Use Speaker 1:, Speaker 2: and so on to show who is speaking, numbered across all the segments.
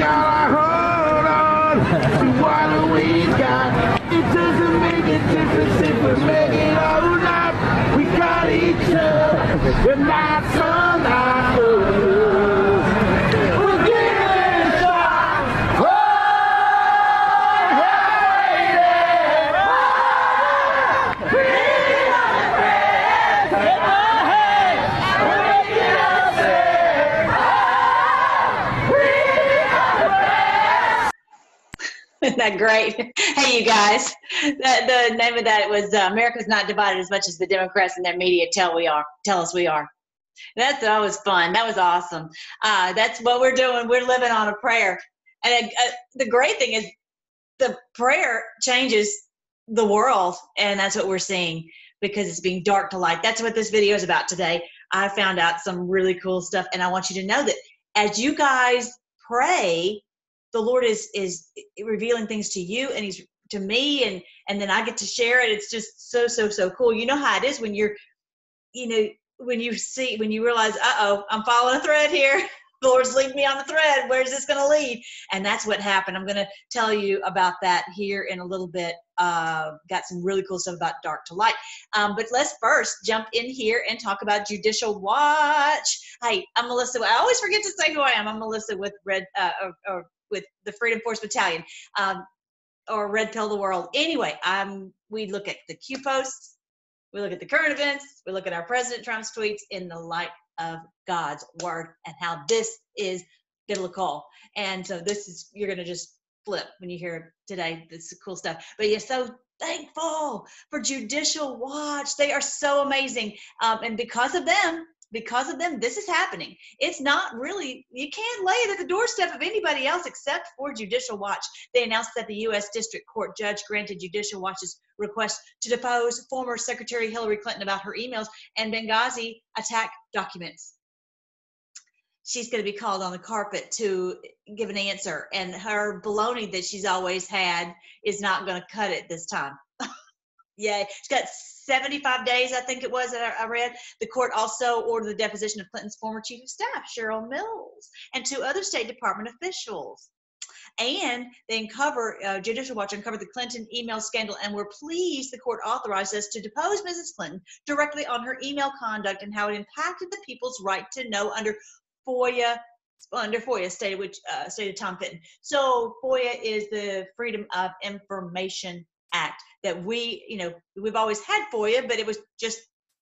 Speaker 1: gotta
Speaker 2: Great? Hey, you guys. The, the name of that was uh, "America's Not Divided as Much as the Democrats and their media tell we are. Tell us we are." That's that was fun. That was awesome. Uh, that's what we're doing. We're living on a prayer, and uh, the great thing is, the prayer changes the world, and that's what we're seeing because it's being dark to light. That's what this video is about today. I found out some really cool stuff, and I want you to know that as you guys pray, the Lord is is revealing things to you and he's to me and and then I get to share it. It's just so so so cool. You know how it is when you're you know when you see when you realize, uh-oh, I'm following a thread here. The Lord's leading me on the thread. Where's this going to lead? And that's what happened. I'm going to tell you about that here in a little bit. Uh, got some really cool stuff about dark to light. Um, but let's first jump in here and talk about Judicial Watch. Hey, I'm Melissa. I always forget to say who I am. I'm Melissa with Red uh, or, or with the Freedom Force Battalion um, or Red Pill the World. Anyway, um, we look at the Q posts, we look at the current events, we look at our President Trump's tweets in the light of God's word and how this is biblical. And so this is, you're going to just flip when you hear today. This cool stuff. But you're so thankful for Judicial Watch. They are so amazing. Um, and because of them, because of them, this is happening. It's not really, you can't lay it at the doorstep of anybody else except for Judicial Watch. They announced that the U.S. District Court judge granted Judicial Watch's request to depose former Secretary Hillary Clinton about her emails and Benghazi attack documents. She's going to be called on the carpet to give an answer, and her baloney that she's always had is not going to cut it this time. Yay. She's got 75 days, I think it was that I read. The court also ordered the deposition of Clinton's former chief of staff, Cheryl Mills, and two other State Department officials. And they uncover, uh, Judicial Watch uncovered the Clinton email scandal, and we're pleased the court authorized us to depose Mrs. Clinton directly on her email conduct and how it impacted the people's right to know under FOIA under FOIA stated which uh, stated Tom Fitton. So FOIA is the Freedom of Information Act that we, you know, we've always had FOIA, but it was just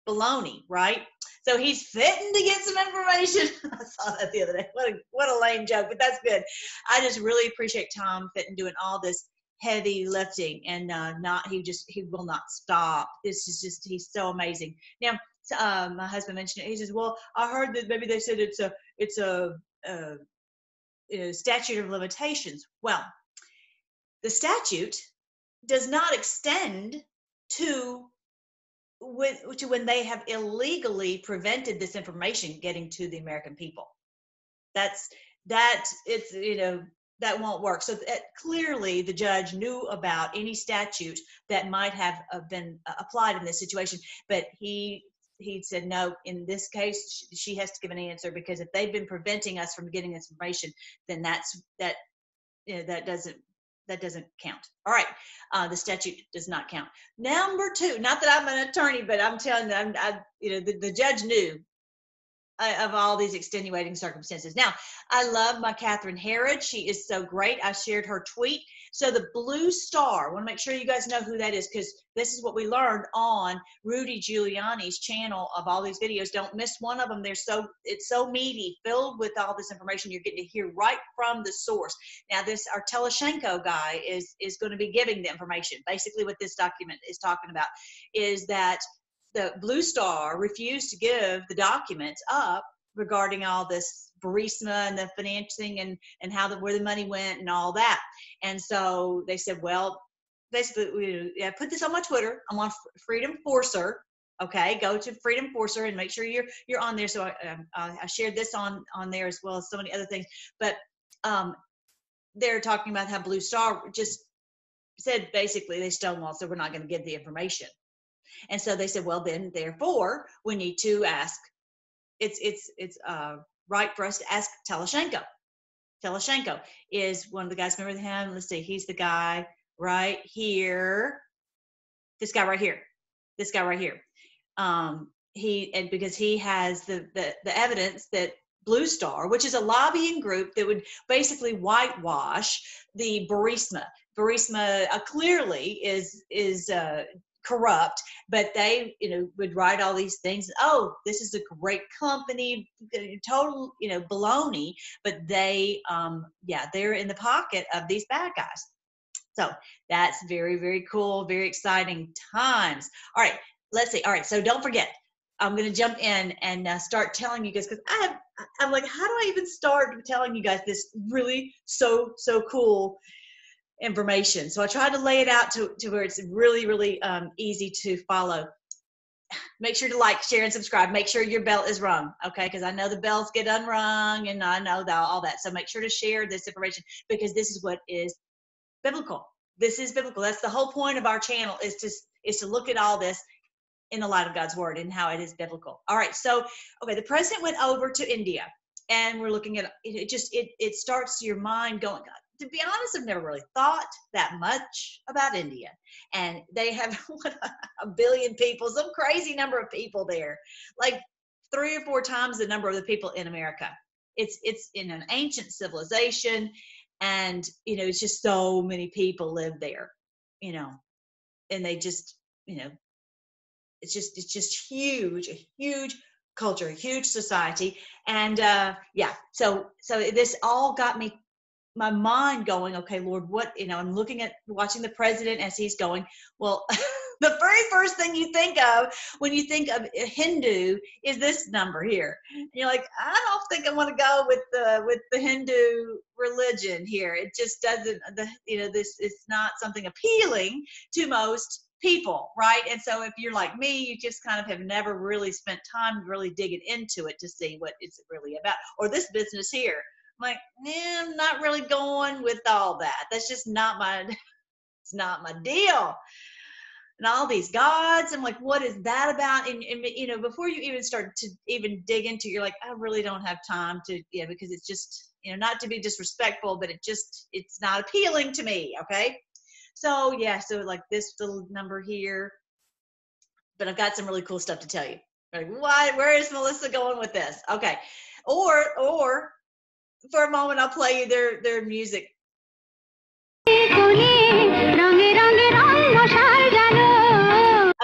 Speaker 2: baloney, right? So he's fitting to get some information. I saw that the other day. What a what a lame joke, but that's good. I just really appreciate Tom Fitton doing all this heavy lifting and uh, not he just he will not stop. This is just he's so amazing. Now um, my husband mentioned it. He says, "Well, I heard that maybe they said it's a it's a, a you know, statute of limitations." Well, the statute does not extend to when, to when they have illegally prevented this information getting to the American people. That's that it's you know that won't work. So that clearly the judge knew about any statute that might have uh, been uh, applied in this situation, but he he said no. In this case, she has to give an answer because if they've been preventing us from getting this information, then that's that you know, that doesn't that doesn't count. All right, uh, the statute does not count. Number two, not that I'm an attorney, but I'm telling you, I'm, I, you know, the, the judge knew Uh, of all these extenuating circumstances. Now, I love my Catherine Herridge. She is so great. I shared her tweet. So the blue star, I want to make sure you guys know who that is because this is what we learned on Rudy Giuliani's channel of all these videos. Don't miss one of them. They're so it's so meaty, filled with all this information you're getting to hear right from the source. Now, this our Telizhenko guy is is going to be giving the information. Basically, what this document is talking about is that the Blue Star refused to give the documents up regarding all this Burisma and the financing and and how the where the money went and all that. And so they said, well, basically, yeah, put this on my Twitter. I'm on Freedom Forcer. Okay, go to Freedom Forcer and make sure you're you're on there. So I, um, I shared this on on there as well as so many other things. But um, they're talking about how Blue Star just said basically they stonewalled, so we're not going to give the information. And so they said, well, then therefore we need to ask. It's it's it's uh, right for us to ask Telizhenko. Telizhenko is one of the guys. Remember him? Let's see. He's the guy right here. This guy right here. This guy right here. Um, he and because he has the, the the evidence that Blue Star, which is a lobbying group that would basically whitewash the Burisma. Burisma uh, clearly is is uh, corrupt, but they, you know, would write all these things. Oh, this is a great company, total, you know, baloney. But they, um, yeah, they're in the pocket of these bad guys. So that's very, very cool, very exciting times. All right, let's see. All right, so don't forget, I'm going to jump in and uh, start telling you guys because I have, I'm like, how do I even start telling you guys this really so, so cool information. So I tried to lay it out to, to where it's really, really um, easy to follow. Make sure to like, share, and subscribe. Make sure your bell is rung, okay? Because I know the bells get unrung and I know that, all that. So make sure to share this information because this is what is biblical. This is biblical. That's the whole point of our channel is to is to look at all this in the light of God's word and how it is biblical. All right. So, okay, the president went over to India and we're looking at it just it it starts your mind going God, to be honest, I've never really thought that much about India. And they have what, a billion people, some crazy number of people there, like three or four times the number of the people in America. It's it's in an ancient civilization, and you know it's just so many people live there, you know, and they just you know, it's just it's just huge, a huge culture, a huge society, and uh, yeah. So so this all got me my mind going, okay, Lord, what, you know, I'm looking at watching the president as he's going. Well, the very first thing you think of when you think of a Hindu is this number here. And you're like, I don't think I want to go with the with the Hindu religion here. It just doesn't the you know, this is not something appealing to most people, right? And so if you're like me, you just kind of have never really spent time really digging into it to see what it's really about. Or this business here like, eh, I'm not really going with all that. That's just not my, it's not my deal. And all these gods, I'm like, what is that about? And, and you know, before you even start to even dig into, you're like, I really don't have time to, yeah, because it's just, you know, not to be disrespectful, but it just, it's not appealing to me. Okay. So yeah, so like this little number here, but I've got some really cool stuff to tell you. Like, why? Where is Melissa going with this? Okay, or or for a moment, I'll play you their their music.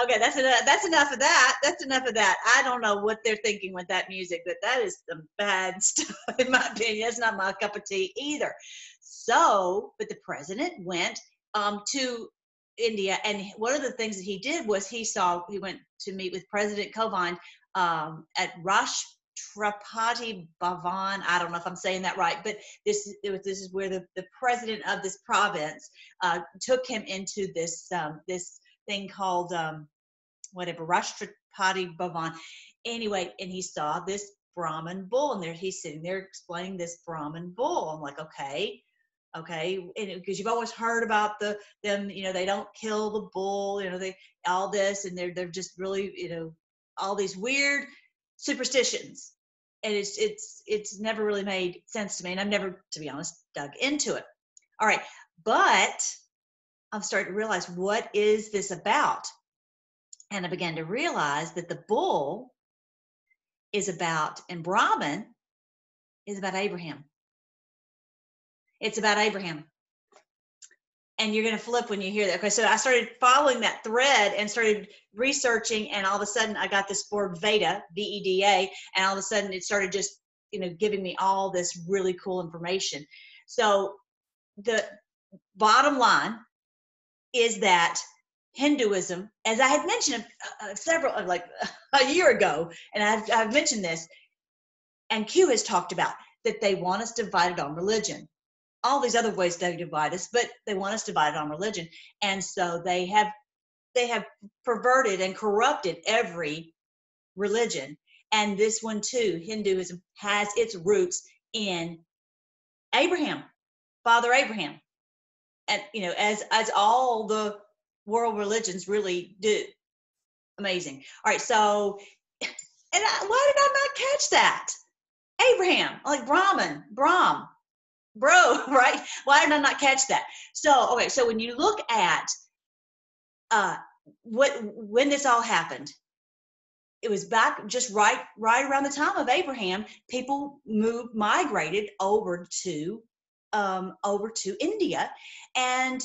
Speaker 2: Okay, that's enough. That's enough of that. That's enough of that. I don't know what they're thinking with that music, but that is some bad stuff, in my opinion. That's not my cup of tea either. So, but the president went um, to India, and one of the things that he did was he saw he went to meet with President Kovind um, at Rush Trapati Bhavan. I don't know if I'm saying that right, but this this is where the, the president of this province uh, took him into this um, this thing called um, whatever Rashtrapati Bhavan. Anyway, and he saw this Brahman bull, and there he's sitting there explaining this Brahman bull. I'm like, okay, okay because you've always heard about the them you know they don't kill the bull you know they all this and they're they're just really you know all these weird superstitions. And it's it's it's never really made sense to me and i've never to be honest dug into it. All right but i'm starting to realize what is this about? And i began to realize that the bull is about and brahman is about abraham. It's about abraham and you're going to flip when you hear that. Okay, so I started following that thread and started researching, and all of a sudden I got this word Veda, V E D A, and all of a sudden it started just you know giving me all this really cool information. So the bottom line is that Hinduism, as I had mentioned several like a year ago, and I've, I've mentioned this, and Q has talked about that they want us divided on religion all these other ways they divide us, but they want us divided on religion. And so they have they have perverted and corrupted every religion. And this one too, Hinduism, has its roots in Abraham, Father Abraham. And you know, as as all the world religions really do. Amazing. All right, so and I, why did I not catch that? Abraham, like Brahman, Brahm, bro, right? Why did I not catch that? So, okay, so when you look at uh, what when this all happened, it was back just right right around the time of Abraham. People moved, migrated over to um, over to India, and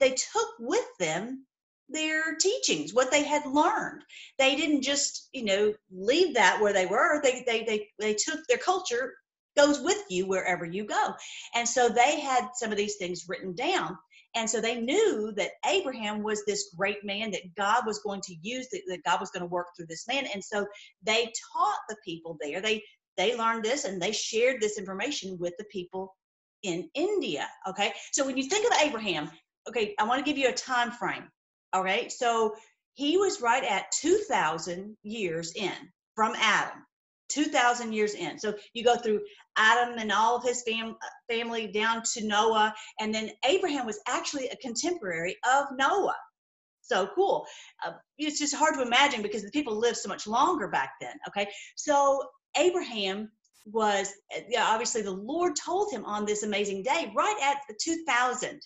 Speaker 2: they took with them their teachings, what they had learned. They didn't just, you know, leave that where they were. They they they they took their culture goes with you wherever you go. And so they had some of these things written down. And so they knew that Abraham was this great man that God was going to use, that, that God was going to work through this man. And so they taught the people there. They they learned this and they shared this information with the people in India. Okay. So when you think of Abraham, okay, I want to give you a time frame. All right. So he was right at 2,000 years in from Adam. 2,000 years in. So you go through Adam and all of his fam- family down to Noah, and then Abraham was actually a contemporary of Noah. So cool. Uh, it's just hard to imagine because the people lived so much longer back then. Okay. So Abraham was, yeah, obviously the Lord told him on this amazing day, right at the 2000.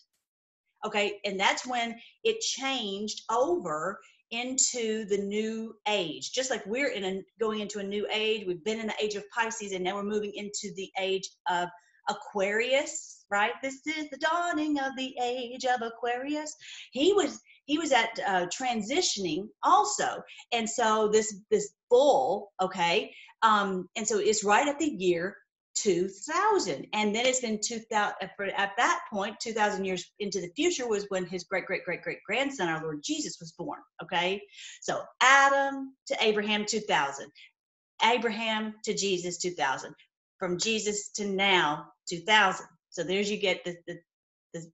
Speaker 2: Okay. And that's when it changed over into the new age just like we're in a going into a new age we've been in the age of pisces and now we're moving into the age of aquarius right? This is the dawning of the age of aquarius. He was he was at uh, transitioning also. And so this this bull okay um and so it's right at the year 2000 and then it's been 2000 uh, at that point 2000 years into the future was when his great great great great grandson our lord jesus was born okay? So adam to abraham 2000 abraham to jesus 2000 from jesus to now 2000 so there's you get the, the, the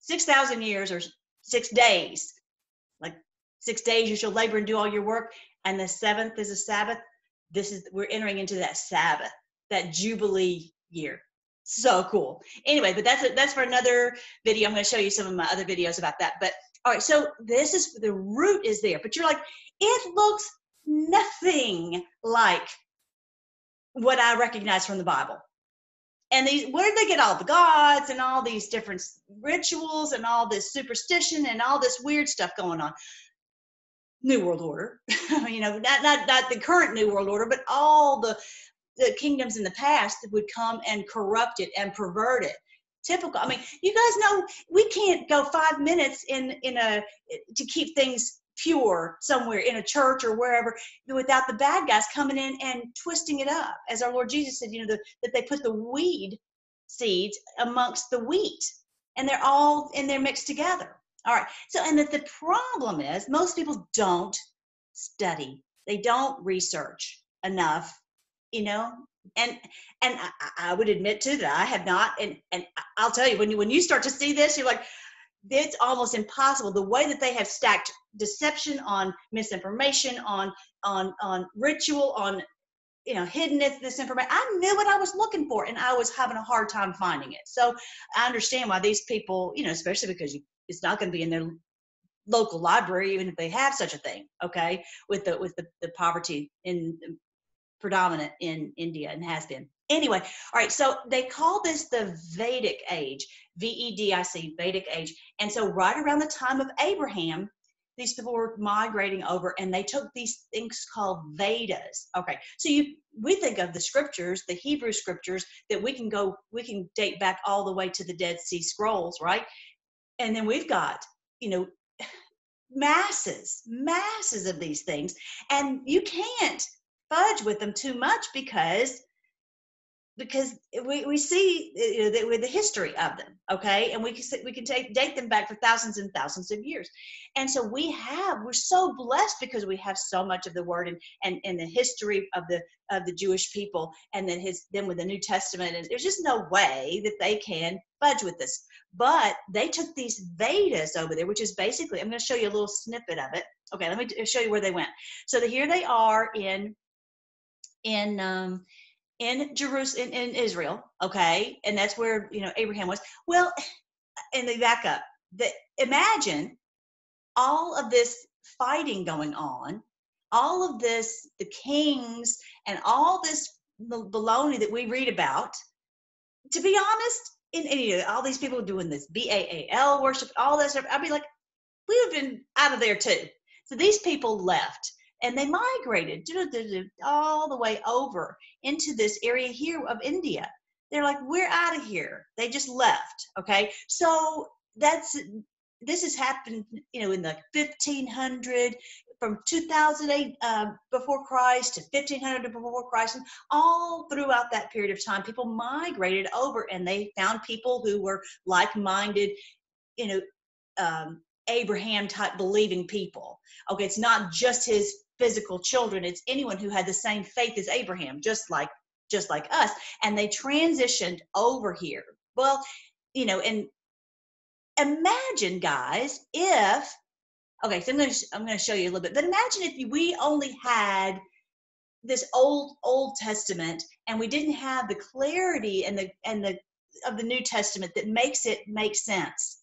Speaker 2: 6000 years or six days. Like six days you shall labor and do all your work and the seventh is a sabbath. This is we're entering into that sabbath that Jubilee year. So cool. Anyway, but that's that's for another video. I'm going to show you some of my other videos about that. But all right, so this is the root is there, but you're like, it looks nothing like what I recognize from the Bible. And these, where did they get all the gods and all these different rituals and all this superstition and all this weird stuff going on? New World Order, you know, not not not the current New World Order, but all the the kingdoms in the past would come and corrupt it and pervert it. Typical i mean you guys know we can't go five minutes in in a to keep things pure somewhere in a church or wherever without the bad guys coming in and twisting it up. As our lord jesus said you know the, that they put the weed seeds amongst the wheat and they're all and they're mixed together. All right. So and that the problem is most people don't study. They don't research enough you know? And and I, I, would admit to that I have not and and I'll tell you when you when you start to see this you're like it's almost impossible. The way that they have stacked deception on misinformation on on on ritual on you know hidden this information I knew what I was looking for and I was having a hard time finding it. So I understand why these people you know especially because you, it's not going to be in their local library even if they have such a thing okay with the with the, the poverty in predominant in India and has been. Anyway, all right, so they call this the Vedic age, V E D I C, Vedic age. And so, right around the time of Abraham, these people were migrating over and they took these things called Vedas. Okay, so you we think of the scriptures, the Hebrew scriptures, that we can go, we can date back all the way to the Dead Sea Scrolls, right? And then we've got, you know, masses, masses of these things. And you can't fudge with them too much because because we, we see you know, the, with the history of them okay? And we can we can take date them back for thousands and thousands of years. And so we have we're so blessed because we have so much of the word and and, and the history of the of the jewish people and then his then with the new testament. And there's just no way that they can fudge with this. But they took these vedas over there which is basically i'm going to show you a little snippet of it. Okay let me show you where they went. So the, here they are in in um, in Jerusalem in, in Israel, okay, and that's where you know Abraham was. Well, and they back up. The, imagine all of this fighting going on, all of this, the kings, and all this baloney that we read about. to be honest, in any all these people doing this BAAL worship, all that stuff, I'd be like, we would have been out of there too. So these people left and they migrated all the way over into this area here of India. They're like, we're out of here. They just left. Okay. So that's this has happened, you know, in the 1500, from 2008 uh, before Christ to 1500 before Christ, and all throughout that period of time, people migrated over and they found people who were like-minded, you know, um, Abraham type believing people. Okay, it's not just his physical children; it's anyone who had the same faith as Abraham, just like just like us, and they transitioned over here. Well, you know, and imagine, guys, if okay, so I'm going to I'm going to show you a little bit. But imagine if we only had this old Old Testament and we didn't have the clarity and the and the of the New Testament that makes it make sense.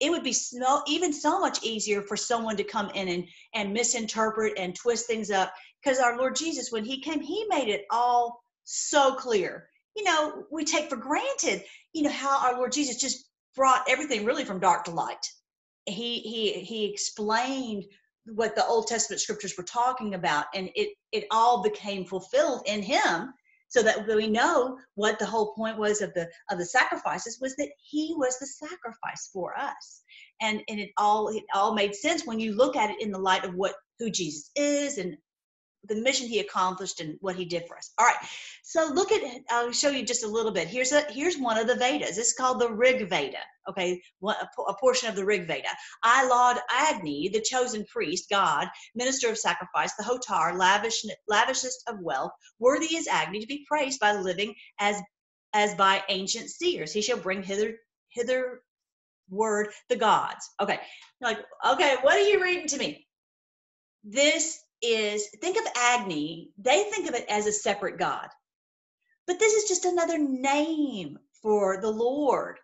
Speaker 2: It would be so, even so much easier for someone to come in and, and misinterpret and twist things up because our Lord Jesus, when He came, He made it all so clear. You know, we take for granted, you know, how our Lord Jesus just brought everything really from dark to light he he he explained what the Old Testament scriptures were talking about, and it it all became fulfilled in him. So that we know what the whole point was of the of the sacrifices was that he was the sacrifice for us, and and it all it all made sense when you look at it in the light of what who Jesus is and the mission he accomplished and what he did for us. All right, so look at I'll show you just a little bit. Here's a here's one of the Vedas. It's called the Rig Veda. Okay, one, a, a portion of the Rig Veda. I laud Agni, the chosen priest, God, minister of sacrifice, the Hotar, lavish, lavishest of wealth. Worthy is Agni to be praised by the living as as by ancient seers. He shall bring hither hither word the gods. Okay, like okay, what are you reading to me? This is think of Agni, they think of it as a separate God. But this is just another name for the Lord.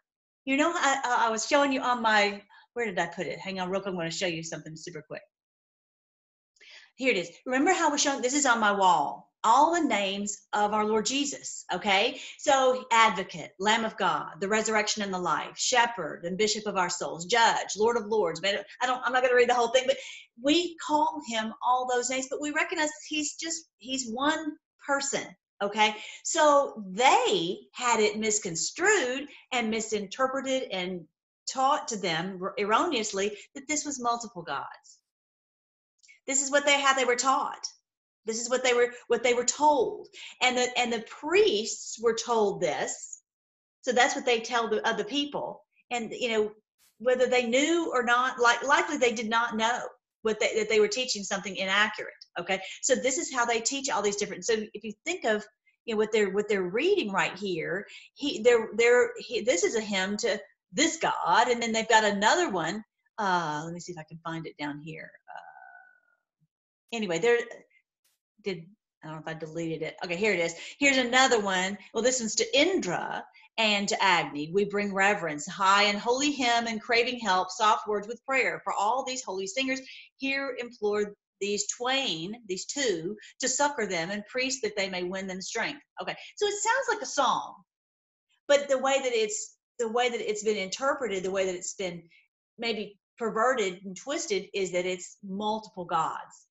Speaker 2: You know, I, I was showing you on my, where did I put it? Hang on, real quick. I'm going to show you something super quick. Here it is. Remember how we're this is on my wall all the names of our Lord Jesus. Okay, so advocate, Lamb of God, the resurrection and the life, shepherd and bishop of our souls, judge, Lord of Lords. I don't, I'm not going to read the whole thing, but we call him all those names, but we recognize he's just, he's one person. Okay, so they had it misconstrued and misinterpreted and taught to them erroneously that this was multiple gods. This is what they had, they were taught this is what they were what they were told. And the and the priests were told this. So that's what they tell the other people. And you know, whether they knew or not, like likely they did not know what they, that they were teaching something inaccurate. Okay, so this is how they teach all these different. So if you think of you know what they're what they're reading right here, he they're they're he, this is a hymn to this God, and then they've got another one. Uh, let me see if I can find it down here. Anyway, there did I don't know if I deleted it. Okay, here it is. Here's another one. Well, this one's to Indra and to Agni. We bring reverence, high and holy hymn, and craving help, soft words with prayer. For all these holy singers, here implore these twain, these two, to succor them and priest that they may win them strength. Okay, so it sounds like a song, but the way that it's the way that it's been interpreted, the way that it's been maybe perverted and twisted, is that it's multiple gods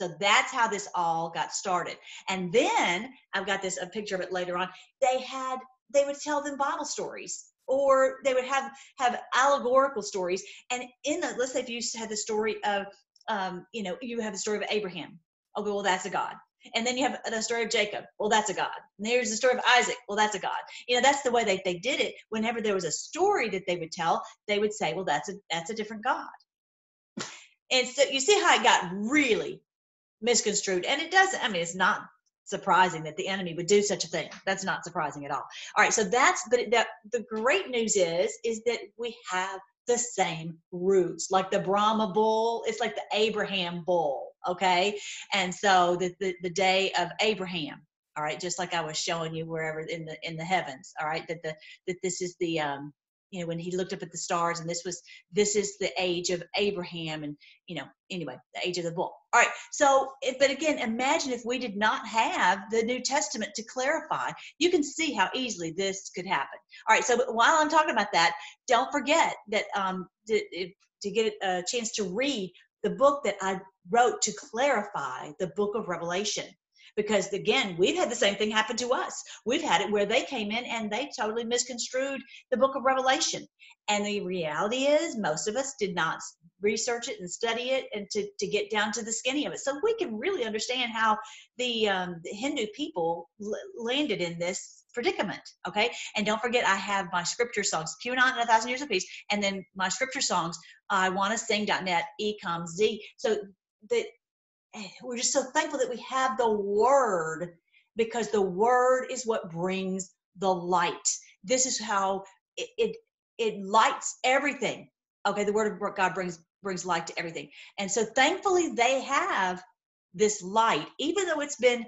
Speaker 2: so that's how this all got started. And then I've got this a picture of it later on. They had they would tell them Bible stories or they would have have allegorical stories. And in the let's say if you had the story of um, you know, you have the story of Abraham. Okay, well that's a God. And then you have the story of Jacob. Well, that's a God. And there's the story of Isaac. Well, that's a God. You know, that's the way they, they did it. Whenever there was a story that they would tell, they would say, well, that's a that's a different God. And so you see how it got really, misconstrued. And it doesn't, I mean, it's not surprising that the enemy would do such a thing. That's not surprising at all. All right, so that's, but that, the great news is, is that we have the same roots, like the Brahma bull, it's like the Abraham bull, okay? And so the, the, the day of Abraham, all right, just like I was showing you wherever in the in the heavens, all right, that the that this is the um you know when he looked up at the stars and this was this is the age of abraham and you know anyway the age of the bull. All right so but again imagine if we did not have the new testament to clarify. You can see how easily this could happen. All right so while i'm talking about that don't forget that um to, to get a chance to read the book that i wrote to clarify the book of revelation because again we've had the same thing happen to us. We've had it where they came in and they totally misconstrued the book of revelation. And the reality is most of us did not research it and study it and to, to get down to the skinny of it. So we can really understand how the, um, the hindu people l- landed in this predicament okay? And don't forget i have my scripture songs qanon and a thousand years of peace and then my scripture songs i want to sing.net ecom z. So that we're just so thankful that we have the word because the word is what brings the light. This is how it it, it lights everything. Okay the word of god brings brings light to everything. And so thankfully they have this light even though it's been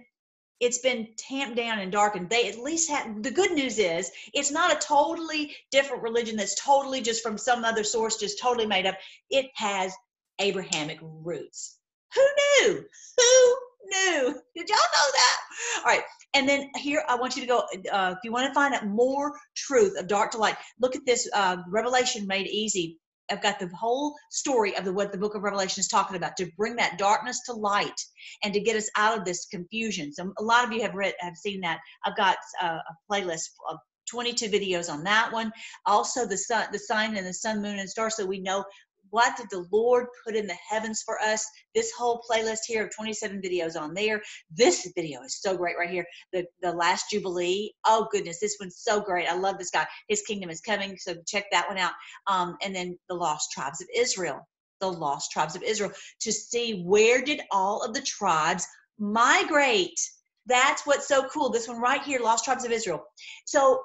Speaker 2: it's been tamped down and darkened. They at least have the good news is it's not a totally different religion that's totally just from some other source just totally made up. It has abrahamic roots who knew? Who knew? Did y'all know that? All right. And then here, I want you to go. Uh, if you want to find out more truth of dark to light, look at this uh, Revelation Made Easy. I've got the whole story of the, what the book of Revelation is talking about to bring that darkness to light and to get us out of this confusion. So a lot of you have read, have seen that. I've got uh, a playlist of 22 videos on that one. Also, the sun, the sign and the sun, moon, and stars, so we know what did the Lord put in the heavens for us? This whole playlist here of 27 videos on there. This video is so great right here. The, the last Jubilee. Oh, goodness. This one's so great. I love this guy. His kingdom is coming. So check that one out. Um, and then the lost tribes of Israel. The lost tribes of Israel to see where did all of the tribes migrate. That's what's so cool. This one right here, Lost Tribes of Israel. So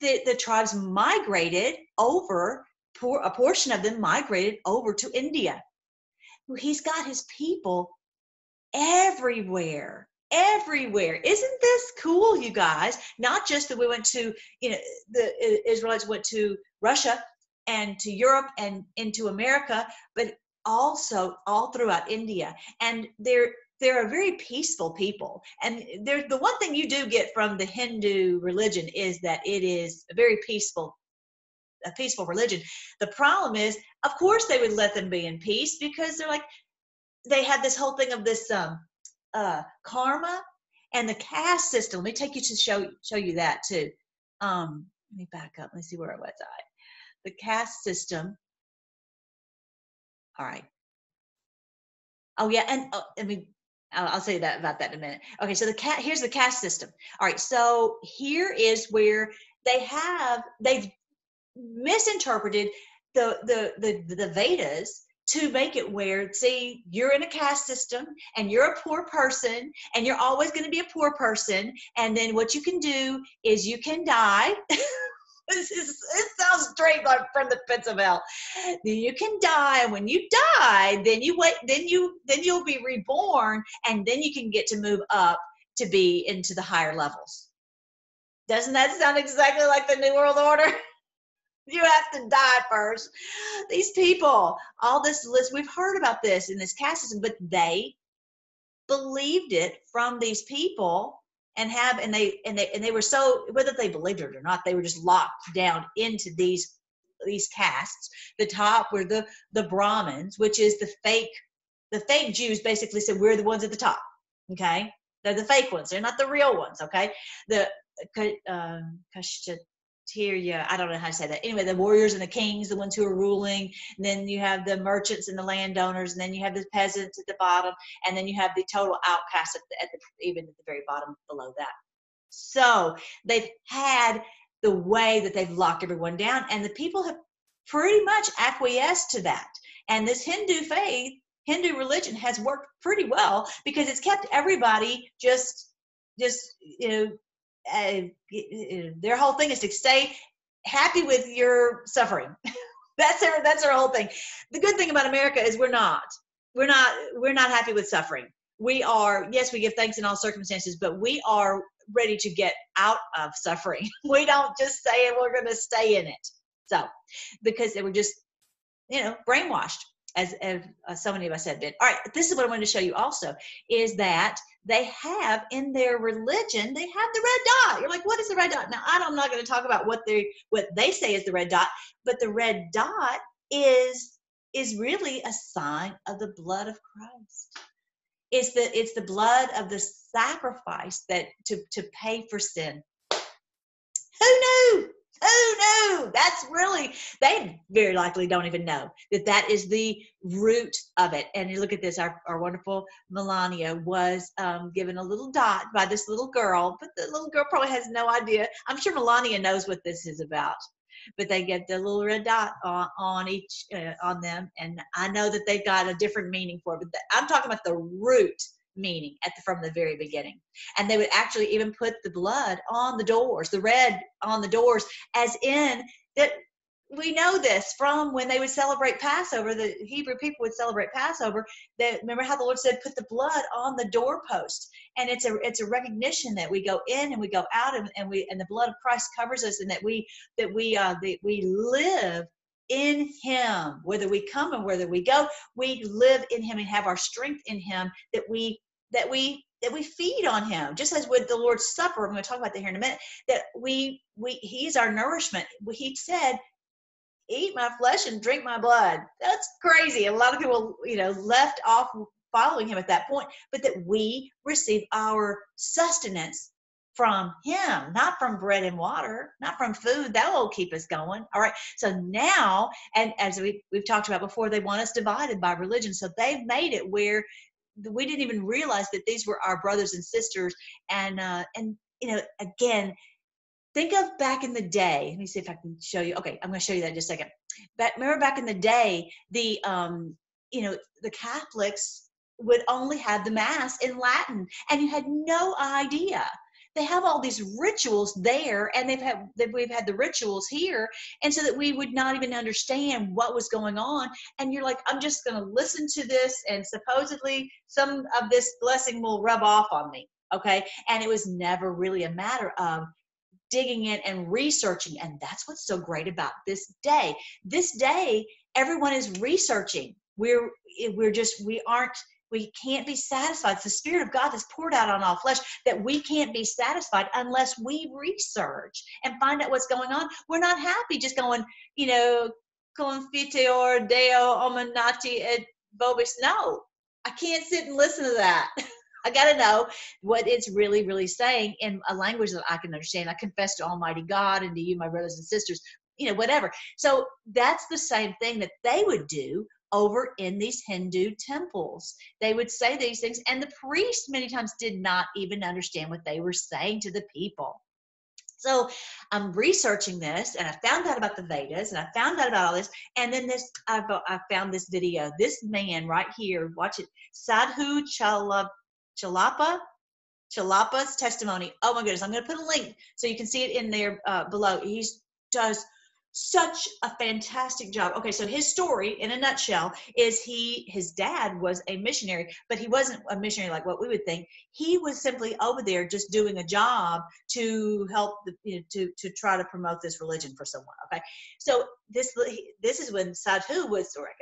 Speaker 2: the, the tribes migrated over a portion of them migrated over to India. He's got his people everywhere everywhere. Isn't this cool, you guys? Not just that we went to, you know, the uh, Israelites went to Russia and to Europe and into America, but also all throughout India. And they're they're a very peaceful people. And they're the one thing you do get from the Hindu religion is that it is a very peaceful a peaceful religion. The problem is, of course, they would let them be in peace because they're like, they had this whole thing of this um, uh, karma and the caste system. Let me take you to show show you that too. Um, let me back up. Let me see where I was at. The caste system. All right. Oh yeah, and oh, I mean, I'll, I'll say that about that in a minute. Okay, so the cat here's the caste system. All right, so here is where they have they've misinterpreted the, the the the Vedas to make it where see you're in a caste system and you're a poor person and you're always going to be a poor person and then what you can do is you can die. This is it sounds straight like from the pits of hell. Then you can die and when you die then you wait then you then you'll be reborn and then you can get to move up to be into the higher levels. Doesn't that sound exactly like the new world order you have to die first. These people, all this list, we've heard about this in this caste system, but they believed it from these people and have and they and they and they were so whether they believed it or not, they were just locked down into these these castes. The top were the the Brahmins, which is the fake the fake Jews basically said we're the ones at the top. Okay. They're the fake ones. They're not the real ones. Okay. The uh, Tyria, I don't know how to say that. Anyway, the warriors and the kings, the ones who are ruling. And then you have the merchants and the landowners, and then you have the peasants at the bottom, and then you have the total outcasts at the, at the even at the very bottom below that. So they've had the way that they've locked everyone down, and the people have pretty much acquiesced to that. And this Hindu faith, Hindu religion, has worked pretty well because it's kept everybody just just you know uh, their whole thing is to stay happy with your suffering. that's their that's their whole thing. The good thing about America is we're not. We're not we're not happy with suffering. We are yes, we give thanks in all circumstances, but we are ready to get out of suffering. We don't just say we're going to stay in it. So, because they were just, you know, brainwashed, as, as uh, so many of us have been. All right, this is what I wanted to show you also is that they have in their religion they have the red dot. You're like, what is the red dot? Now, I'm not going to talk about what they what they say is the red dot, but the red dot is is really a sign of the blood of Christ. It's the it's the blood of the sacrifice that to to pay for sin. Who knew? Who knew? That's really, they very likely don't even know that that is the root of it. And you look at this, our, our wonderful Melania was um, given a little dot by this little girl, but the little girl probably has no idea. I'm sure Melania knows what this is about but they get the little red dot on, on each uh, on them and i know that they've got a different meaning for it but the, i'm talking about the root meaning at the, from the very beginning and they would actually even put the blood on the doors the red on the doors as in that we know this from when they would celebrate Passover. The Hebrew people would celebrate Passover. That remember how the Lord said, "Put the blood on the doorpost," and it's a it's a recognition that we go in and we go out, and, and we and the blood of Christ covers us, and that we that we uh that we live in Him. Whether we come and whether we go, we live in Him and have our strength in Him. That we that we that we feed on him just as with the lord's supper i'm going to talk about that here in a minute that we we he's our nourishment he said eat my flesh and drink my blood. That's crazy. A lot of people, you know, left off following him at that point, but that we receive our sustenance from him, not from bread and water, not from food. That will keep us going. All right. So now, and as we, we've talked about before, they want us divided by religion. So they've made it where we didn't even realize that these were our brothers and sisters. And, uh, and, you know, again, think of back in the day let me see if i can show you okay i'm going to show you that in just a second but remember back in the day the um you know the catholics would only have the mass in latin and you had no idea they have all these rituals there and they've had we've had the rituals here and so that we would not even understand what was going on and you're like i'm just going to listen to this and supposedly some of this blessing will rub off on me okay and it was never really a matter of digging in and researching. And that's what's so great about this day. This day, everyone is researching. We're we're just we aren't we can't be satisfied. It's the Spirit of God that's poured out on all flesh that we can't be satisfied unless we research and find out what's going on. We're not happy just going, you know, confiteor deo omenati et vobis. No, I can't sit and listen to that. I got to know what it's really, really saying in a language that I can understand. I confess to Almighty God and to you, my brothers and sisters, you know, whatever. So that's the same thing that they would do over in these Hindu temples. They would say these things, and the priests many times did not even understand what they were saying to the people. So I'm researching this, and I found out about the Vedas, and I found out about all this, and then this I, I found this video. This man right here, watch it, Sadhu Chala Chellappa, Chellappa's testimony. Oh my goodness, I'm going to put a link so you can see it in there uh, below. He does such a fantastic job. Okay, so his story in a nutshell is he his dad was a missionary, but he wasn't a missionary like what we would think. He was simply over there just doing a job to help the, you know, to to try to promote this religion for someone. Okay, so this this is when Sadhu was, or I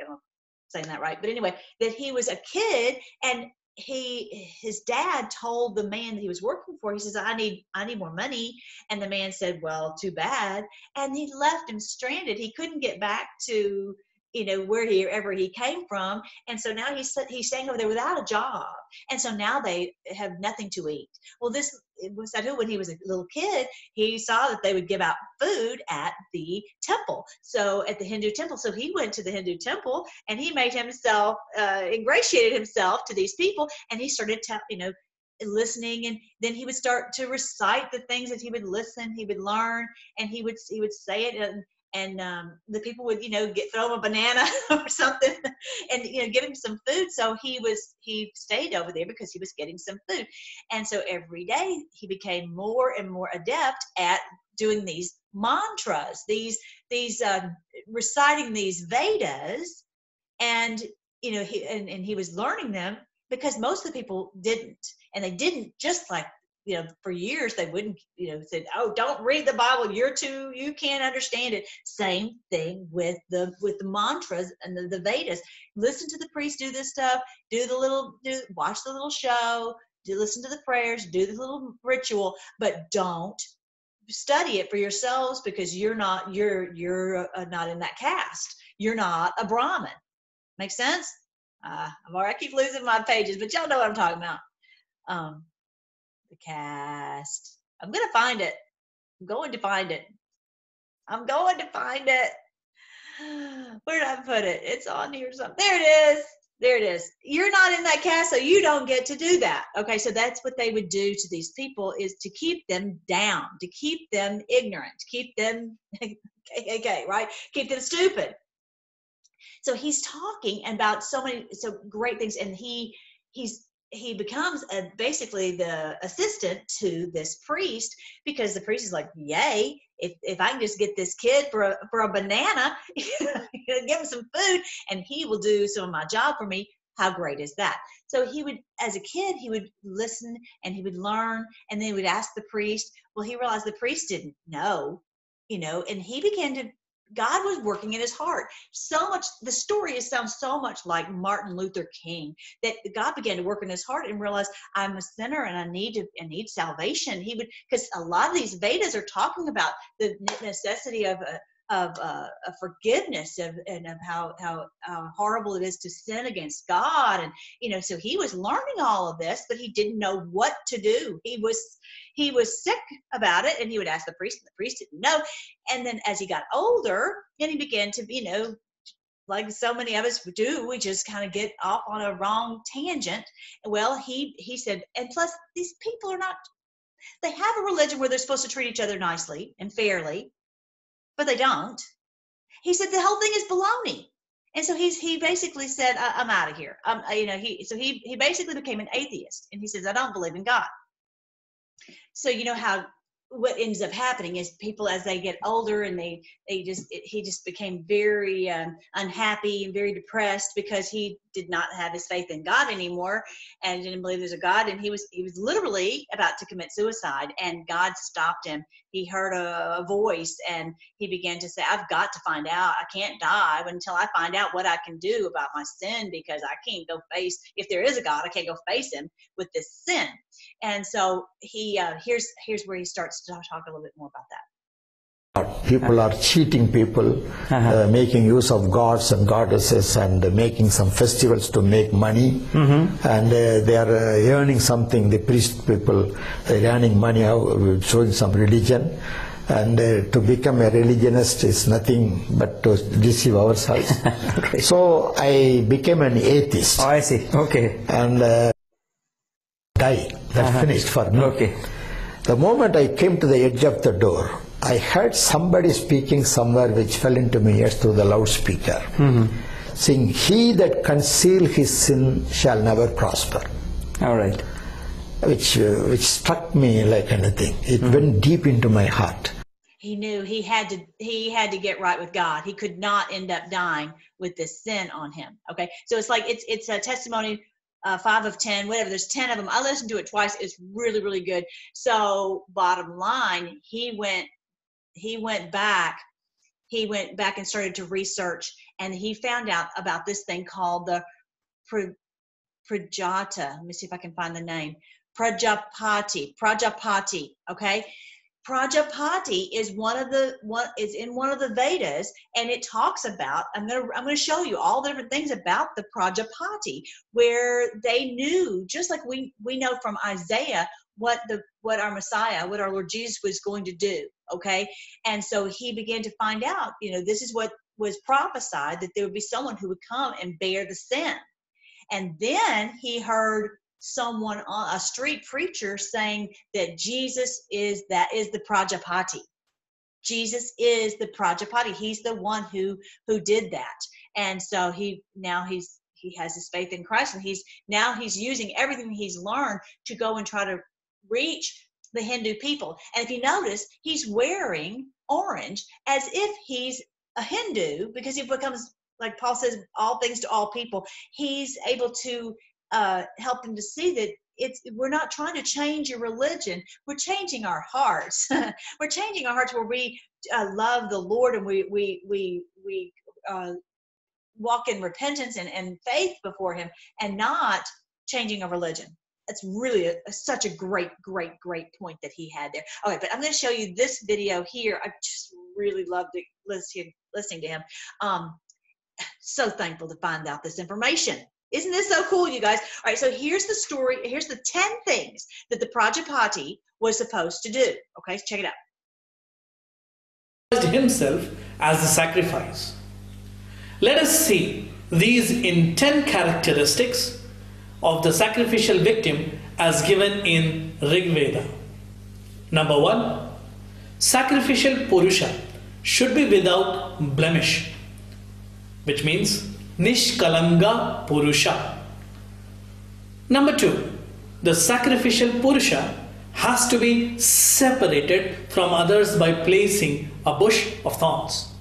Speaker 2: saying that right, but anyway, that he was a kid and he his dad told the man that he was working for he says i need i need more money. And the man said well too bad. And he left him stranded. He couldn't get back to you know where he ever he came from. And so now he's he's staying over there without a job. And so now they have nothing to eat. Well this was that who when he was a little kid he saw that they would give out food at the temple. So at the hindu temple. So he went to the hindu temple and he made himself uh, ingratiated himself to these people and he started to you know listening. And then he would start to recite the things that he would listen he would learn and he would he would say it. And and um, the people would you know get throw him a banana or something and you know give him some food. So he was he stayed over there because he was getting some food. And so every day he became more and more adept at doing these mantras these these uh, reciting these vedas. And you know he and, and he was learning them because most of the people didn't. And they didn't just like you know, for years they wouldn't, you know, said, "Oh, don't read the Bible. You're too, you can't understand it." Same thing with the with the mantras and the, the Vedas. Listen to the priest do this stuff. Do the little, do watch the little show. Do listen to the prayers. Do the little ritual, but don't study it for yourselves because you're not you're you're uh, not in that caste. You're not a Brahmin. Make sense? Uh, I'm already I keep losing my pages, but y'all know what I'm talking about. Um, the caste. I'm gonna find it. I'm going to find it. I'm going to find it. Where did I put it? It's on here something. There it is. There it is. You're not in that caste, so you don't get to do that. Okay, so that's what they would do to these people is to keep them down, to keep them ignorant, to keep them okay, right? Keep them stupid. So he's talking about so many so great things, and he he's he becomes a, basically the assistant to this priest because the priest is like, "Yay! If if I can just get this kid for a for a banana, give him some food, and he will do some of my job for me." How great is that? So he would, as a kid, he would listen and he would learn, and then he would ask the priest. Well, he realized the priest didn't know, you know, and he began to God was working in his heart. So much, the story is sounds so much like Martin Luther King that God began to work in his heart and realized I'm a sinner and I need to, I need salvation. He would, because a lot of these Vedas are talking about the necessity of a, of, uh, of forgiveness of, and of how, how how horrible it is to sin against God and you know so he was learning all of this but he didn't know what to do he was he was sick about it and he would ask the priest and the priest didn't know and then as he got older and he began to you know like so many of us do we just kind of get off on a wrong tangent well he he said and plus these people are not they have a religion where they're supposed to treat each other nicely and fairly but they don't. He said the whole thing is baloney. And so he's he basically said, I, am out of here. Um, you know, he so he he basically became an atheist, and he says, I don't believe in God. So you know how what ends up happening is people as they get older and they they just it, he just became very um, unhappy and very depressed because he did not have his faith in God anymore and didn't believe there's a God and he was he was literally about to commit suicide and God stopped him. He heard a, voice and he began to say, "I've got to find out. I can't die until I find out what I can do about my sin because I can't go face if there is a God. I can't go face him with this sin." And so he uh, here's here's where he starts to talk a little bit more about that.
Speaker 3: People are cheating people,
Speaker 4: Uh-huh.
Speaker 3: uh, making use of gods and goddesses, and uh, making some festivals to make money.
Speaker 4: Mm-hmm.
Speaker 3: And uh, they are uh, earning something. The priest people they're earning money, out, showing some religion. And uh, to become a religionist is nothing but to deceive ourselves. So I became an atheist
Speaker 4: Oh, I see. Okay.
Speaker 3: and uh, die. That
Speaker 4: Uh-huh.
Speaker 3: finished for me.
Speaker 4: Okay.
Speaker 3: The moment I came to the edge of the door, I heard somebody speaking somewhere which fell into my ears through the loudspeaker, saying, He that conceal his sin shall never prosper.
Speaker 4: All right.
Speaker 3: Which, uh, which struck me like anything. It went deep into my heart.
Speaker 2: he knew he had to he had to get right with god he could not end up dying with this sin on him okay so it's like it's it's a testimony uh, five of ten whatever there's ten of them i listened to it twice it's really really good so bottom line he went he went back he went back and started to research and he found out about this thing called the Pra- prajata let me see if i can find the name prajapati prajapati okay Prajapati is one of the one is in one of the Vedas, and it talks about. I'm gonna I'm gonna show you all the different things about the Prajapati, where they knew, just like we we know from Isaiah, what the what our Messiah, what our Lord Jesus was going to do. Okay, and so he began to find out. You know, this is what was prophesied that there would be someone who would come and bear the sin, and then he heard someone on a street preacher saying that Jesus is that is the Prajapati. Jesus is the Prajapati. He's the one who who did that. And so he now he's he has his faith in Christ and he's now he's using everything he's learned to go and try to reach the Hindu people. And if you notice, he's wearing orange as if he's a Hindu because he becomes like Paul says all things to all people. He's able to uh, help them to see that it's we're not trying to change your religion. We're changing our hearts. we're changing our hearts where we uh, love the Lord and we we we we uh, walk in repentance and, and faith before Him, and not changing a religion. That's really a, a, such a great, great, great point that he had there. Okay, but I'm going to show you this video here. I just really loved it, listening, listening to him. Um, so thankful to find out this information. Isn't this so cool, you guys? All right, so here's the story. Here's the 10 things that the Prajapati was supposed to do. Okay, check it out.
Speaker 5: Himself as the sacrifice. Let us see these in 10 characteristics of the sacrificial victim as given in Rig Veda. Number one, sacrificial Purusha should be without blemish, which means Nishkalanga Purusha. Number two, the sacrificial Purusha has to be separated from others by placing a bush of thorns.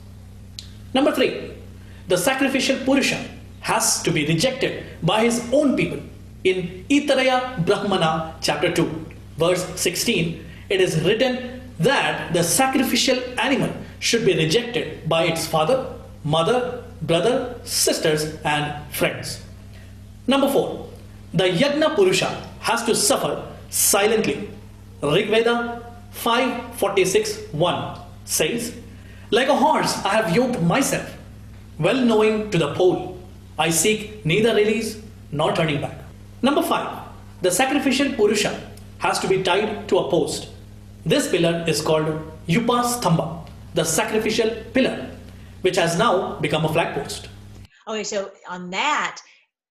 Speaker 5: Number three, the sacrificial Purusha has to be rejected by his own people. In Aitareya Brahmana, chapter 2, verse 16, it is written that the sacrificial animal should be rejected by its father, mother, brother, sisters, and friends. Number four, the Yagna Purusha has to suffer silently. Rig Veda 546 1 says, Like a horse, I have yoked myself, well knowing to the pole. I seek neither release nor turning back. Number five, the sacrificial Purusha has to be tied to a post. This pillar is called Upastamba, the sacrificial pillar which has now become a flag post.
Speaker 2: Okay, so on that,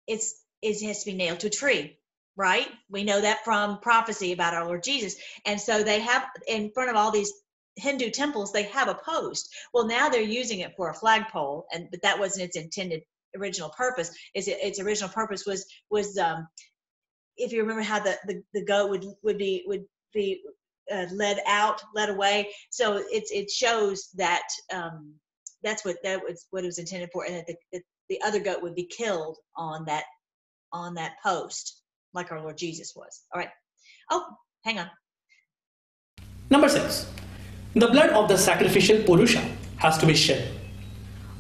Speaker 2: it's it has to be nailed to a tree, right? We know that from prophecy about our Lord Jesus. And so they have in front of all these Hindu temples, they have a post. Well, now they're using it for a flagpole, and but that wasn't its intended original purpose. Is it, its original purpose was was um, if you remember how the, the, the goat would would be would be uh, led out, led away. So it's it shows that um, that's what that was what it was intended for, and that the, the, the other goat would be killed on that on that post, like our Lord Jesus was. All right. Oh, hang on.
Speaker 5: Number six, the blood of the sacrificial Purusha has to be shed.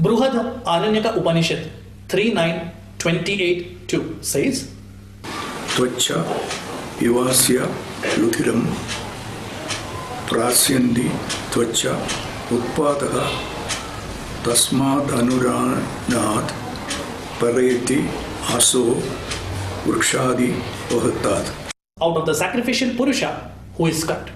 Speaker 5: Bruhad Aranyaka Upanishad 3 39282 says
Speaker 6: Tvacha Ivasya Ludiram Prasyandi Tvacha Utpadaka Tasmad Anuranad Pareti Aso Vrikshadi Vahatat.
Speaker 5: Out of the sacrificial Purusha who is cut.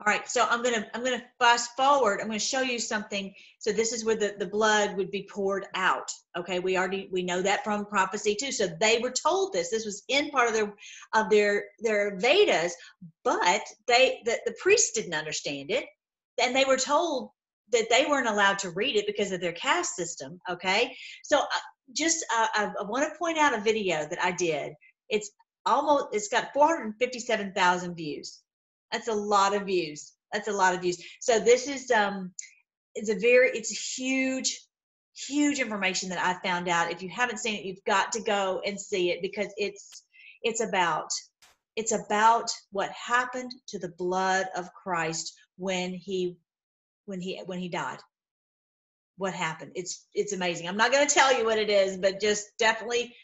Speaker 2: All right, so I'm gonna I'm gonna fast forward. I'm gonna show you something. So this is where the, the blood would be poured out. Okay, we already we know that from prophecy too. So they were told this. This was in part of their of their their Vedas, but they the, the priests didn't understand it, and they were told that they weren't allowed to read it because of their caste system. Okay, so uh, just uh, I, I want to point out a video that I did. It's almost it's got 457,000 views. That's a lot of views. That's a lot of views. So this is um it's a very it's a huge huge information that I found out. If you haven't seen it, you've got to go and see it because it's it's about it's about what happened to the blood of Christ when he when he when he died what happened it's it's amazing i'm not going to tell you what it is but just definitely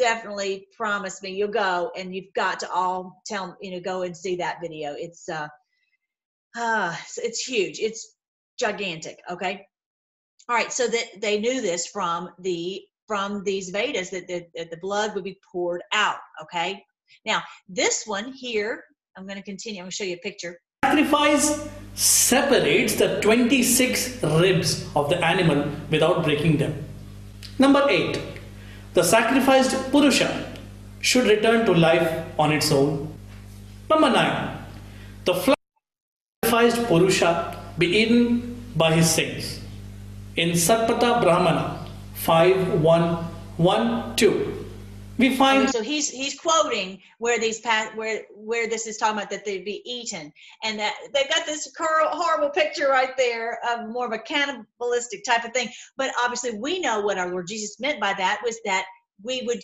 Speaker 2: definitely promise me you'll go and you've got to all tell you know go and see that video. It's uh, uh it's, huge. It's gigantic okay? All right so that they knew this from the from these vedas that the, that the blood would be poured out okay? Now this one here i'm going to continue i'm going to show you a picture.
Speaker 5: Sacrifice separates the 26 ribs of the animal without breaking them. Number 8. The sacrificed Purusha should return to life on its own. Number 9. The sacrificed Purusha be eaten by his saints. In Shatapatha Brahmana 5 1 1 2. We find
Speaker 2: so he's he's quoting where these past where where this is talking about that they'd be eaten. And that they've got this horrible picture right there of more of a cannibalistic type of thing. But obviously we know what our lord jesus meant by that was that we would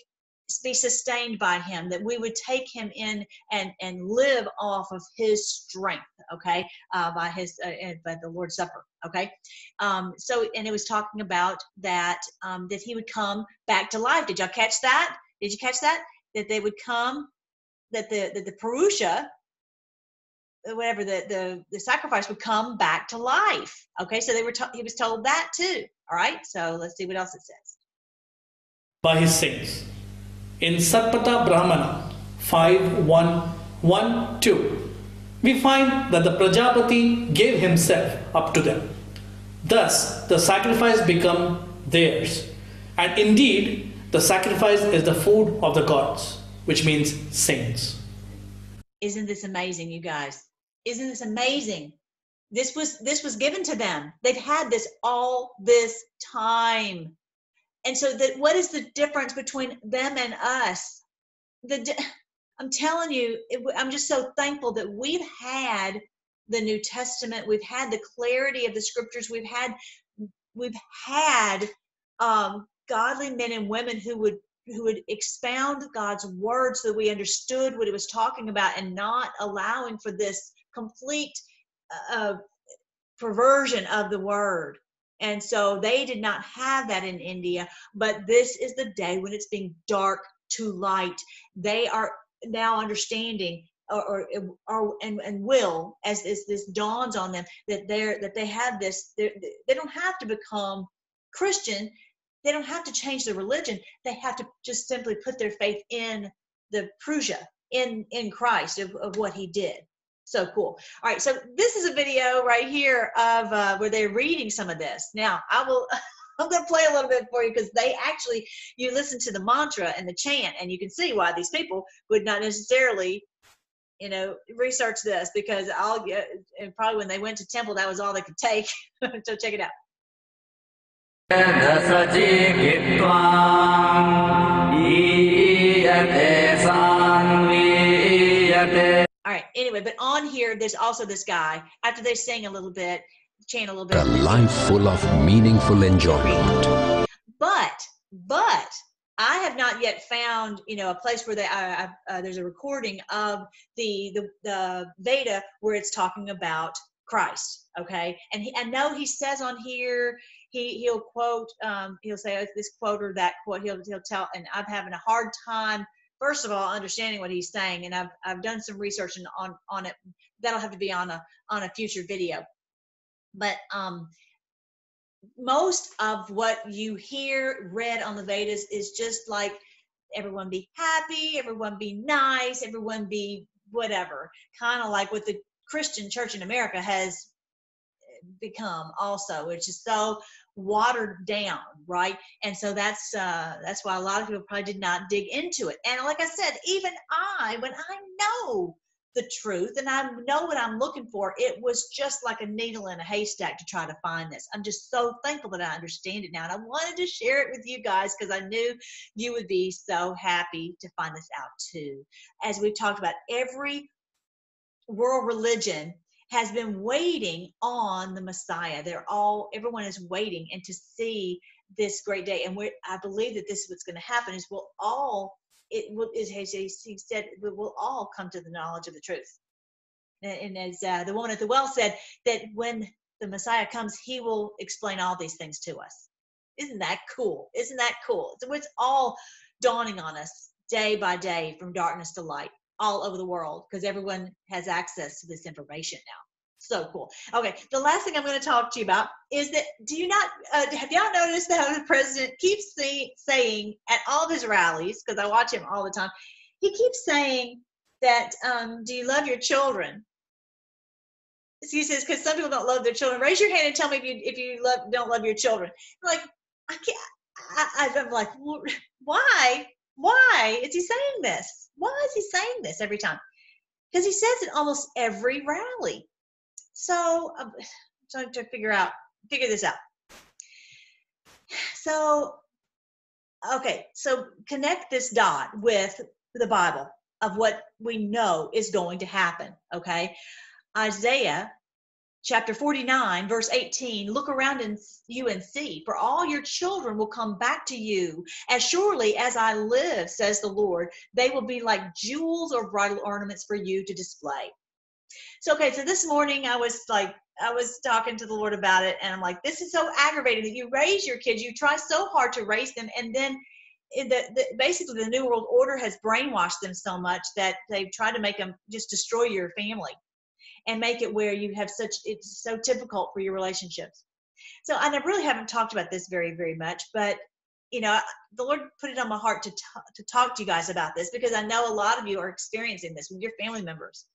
Speaker 2: be sustained by him that we would take him in and and live off of his strength okay uh, by his uh, by the lord's supper okay? Um, so and it was talking about that um, that he would come back to life. Did y'all catch that did you catch that that they would come that the that the Purusha whatever the, the the sacrifice would come back to life okay so they were to- he was told that too all right so let's see what else it says
Speaker 5: by his saints. In Shatapatha Brahmana 5112, we find that the Prajapati gave himself up to them. Thus, the sacrifice become theirs. And indeed, the sacrifice is the food of the gods, which means saints.
Speaker 2: isn't this amazing you guys? Isn't this amazing? This was this was given to them. They've had this all this time. And so that what is the difference between them and us? The i'm telling you it, i'm just so thankful that we've had the new testament we've had the clarity of the scriptures we've had we've had um, godly men and women who would who would expound God's word so that we understood what it was talking about and not allowing for this complete uh, perversion of the word. And so they did not have that in India, but this is the day when it's being dark to light. They are now understanding or, or, or and, and will as this, this dawns on them that they're that they have this they don't have to become christian they don't have to change their religion. They have to just simply put their faith in the prusia in in christ of, of what he did. So cool. All right so this is a video right here of uh, where they're reading some of this. Now i will i'm going to play a little bit for you because they actually you listen to the mantra and the chant and you can see why these people would not necessarily you know research this because i'll get and probably when they went to temple that was all they could take. So check it out all right anyway but on here there's also this guy. After they sing a little bit chant a little bit.
Speaker 7: A life full of meaningful enjoyment.
Speaker 2: but but i have not yet found you know a place where they uh, uh, there's a recording of the, the the veda where it's talking about christ okay? And he, i know he says on here he he'll quote um he'll say oh, this quote or that quote he'll he'll tell and i'm having a hard time first of all understanding what he's saying and i've i've done some research on on it that'll have to be on a on a future video but um most of what you hear read on the Vedas is just like everyone be happy, everyone be nice, everyone be whatever. Kind of like what the Christian church in America has become also, which is so watered down, right? And so that's uh that's why a lot of people probably did not dig into it. And like I said, even I, when I know the truth and I know what I'm looking for, it was just like a needle in a haystack to try to find this. I'm just so thankful that I understand it now. And I wanted to share it with you guys because I knew you would be so happy to find this out too. As we've talked about, every world religion has been waiting on the Messiah. They're all, everyone is waiting and to see this great day. And I believe that this is what's going to happen is we'll all it will is as he said we will all come to the knowledge of the truth. And, and as uh, the woman at the well said that when the messiah comes he will explain all these things to us. Isn't that cool? Isn't that cool? So it's all dawning on us day by day from darkness to light all over the world because everyone has access to this information now so cool. Okay, the last thing I'm going to talk to you about is that do you not uh, have y'all noticed that how the president keeps say, saying at all of his rallies because I watch him all the time, he keeps saying that um, do you love your children? He says because some people don't love their children. Raise your hand and tell me if you if you love don't love your children. I'm like I can't. I, I'm like why why is he saying this? Why is he saying this every time? Because he says it almost every rally. So um, I'm trying to figure out figure this out. So okay, so connect this dot with the Bible of what we know is going to happen. Okay, Isaiah chapter 49, verse 18 Look around and you and see, for all your children will come back to you. As surely as I live, says the Lord, they will be like jewels or bridal ornaments for you to display. So, okay, so this morning I was like, I was talking to the Lord about it, and I'm like, this is so aggravating that you raise your kids, you try so hard to raise them, and then eh, the, the, basically the New World Order has brainwashed them so much that they've tried to make them just destroy your family and make it where you have such it's so difficult for your relationships. So and i really haven't talked about this very very much but you know the lord put it on my heart to, t- to talk to you guys about this because i know a lot of you are experiencing this with your family members.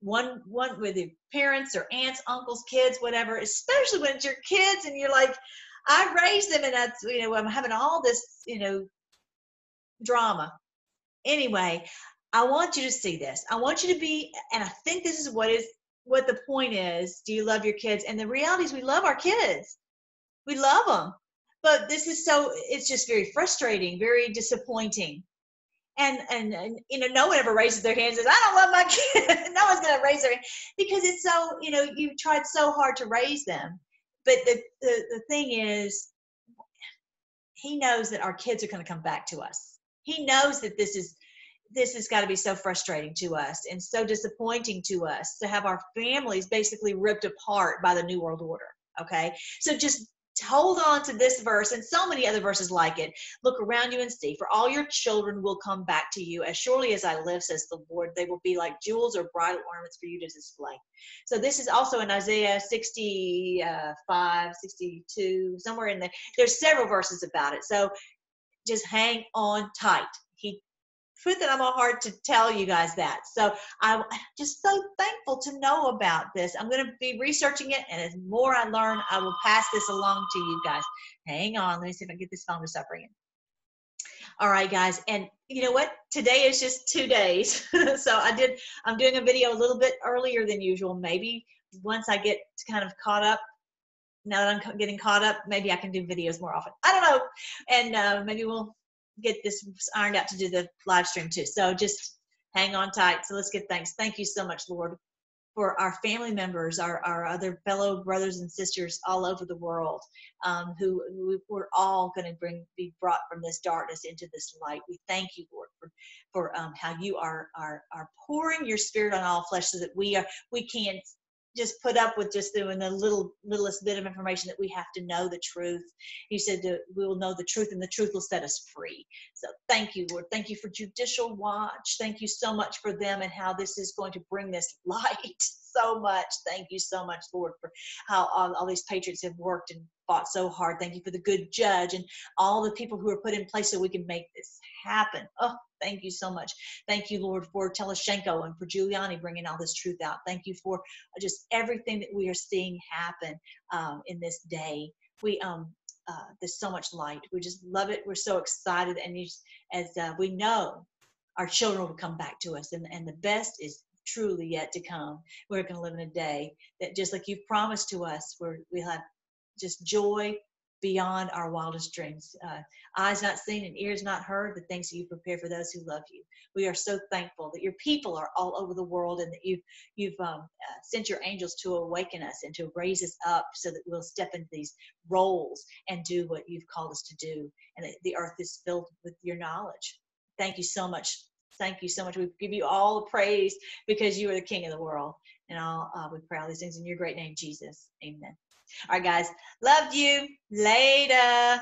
Speaker 2: One one with your parents or aunts uncles kids whatever especially when it's your kids and you're like i raised them and that's you know i'm having all this you know drama. Anyway i want you to see this. I want you to be and i think this is what is what the point is do you love your kids? And the reality is we love our kids. We love them but this is so it's just very frustrating very disappointing. And, and and you know no one ever raises their hands and says i don't love my kids. No one's going to raise their hand because it's so you know you tried so hard to raise them. But the, the the thing is he knows that our kids are going to come back to us. He knows that this is this has got to be so frustrating to us and so disappointing to us to have our families basically ripped apart by the New World Order. Okay. So just hold on to this verse and so many other verses like it. Look around you and see, for all your children will come back to you. As surely as I live, says the Lord, they will be like jewels or bridal ornaments for you to display. So this is also in Isaiah 65, 62, somewhere in there. There's several verses about it. So just hang on tight. That on my heart to tell you guys that. So I'm just so thankful to know about this. I'm going to be researching it, and as more I learn, I will pass this along to you guys. Hang on, let me see if I get this phone to stop ringing. All right, guys, and you know what? Today is just two days, so I did. I'm doing a video a little bit earlier than usual. Maybe once I get kind of caught up now that I'm getting caught up, maybe I can do videos more often. I don't know. And uh, maybe we'll get this ironed out to do the live stream too. So just hang on tight. So let's get thanks. Thank you so much, Lord, for our family members, our, our other fellow brothers and sisters all over the world um, who, who we're all going to bring be brought from this darkness into this light. We thank you, Lord, for, for um, how you are, are are pouring your spirit on all flesh so that we are we can just put up with just doing the little littlest bit of information that we have to know the truth. He said that we will know the truth and the truth will set us free. So thank you, Lord. Thank you for Judicial Watch. Thank you so much for them and how this is going to bring this light so much. Thank you so much, Lord, for how all, all these patriots have worked and fought so hard. Thank you for the good judge and all the people who are put in place so we can make this happen. Oh, Thank you so much. Thank you, Lord, for Telizhenko and for Giuliani bringing all this truth out. Thank you for just everything that we are seeing happen um, in this day. We um, uh, there's so much light. We just love it. We're so excited, and you, as uh, we know, our children will come back to us, and and the best is truly yet to come. We're going to live in a day that just like you've promised to us, where we have just joy, beyond our wildest dreams. Uh, eyes not seen and ears not heard, the things that you prepare for those who love you. We are so thankful that your people are all over the world and that you've, you've um, uh, sent your angels to awaken us and to raise us up so that we'll step into these roles and do what you've called us to do. And the earth is filled with your knowledge. Thank you so much. Thank you so much. We give you all the praise because you are the King of the world. And I'll, uh, we pray all these things in your great name, Jesus. Amen. All right, guys. Loved you. Later.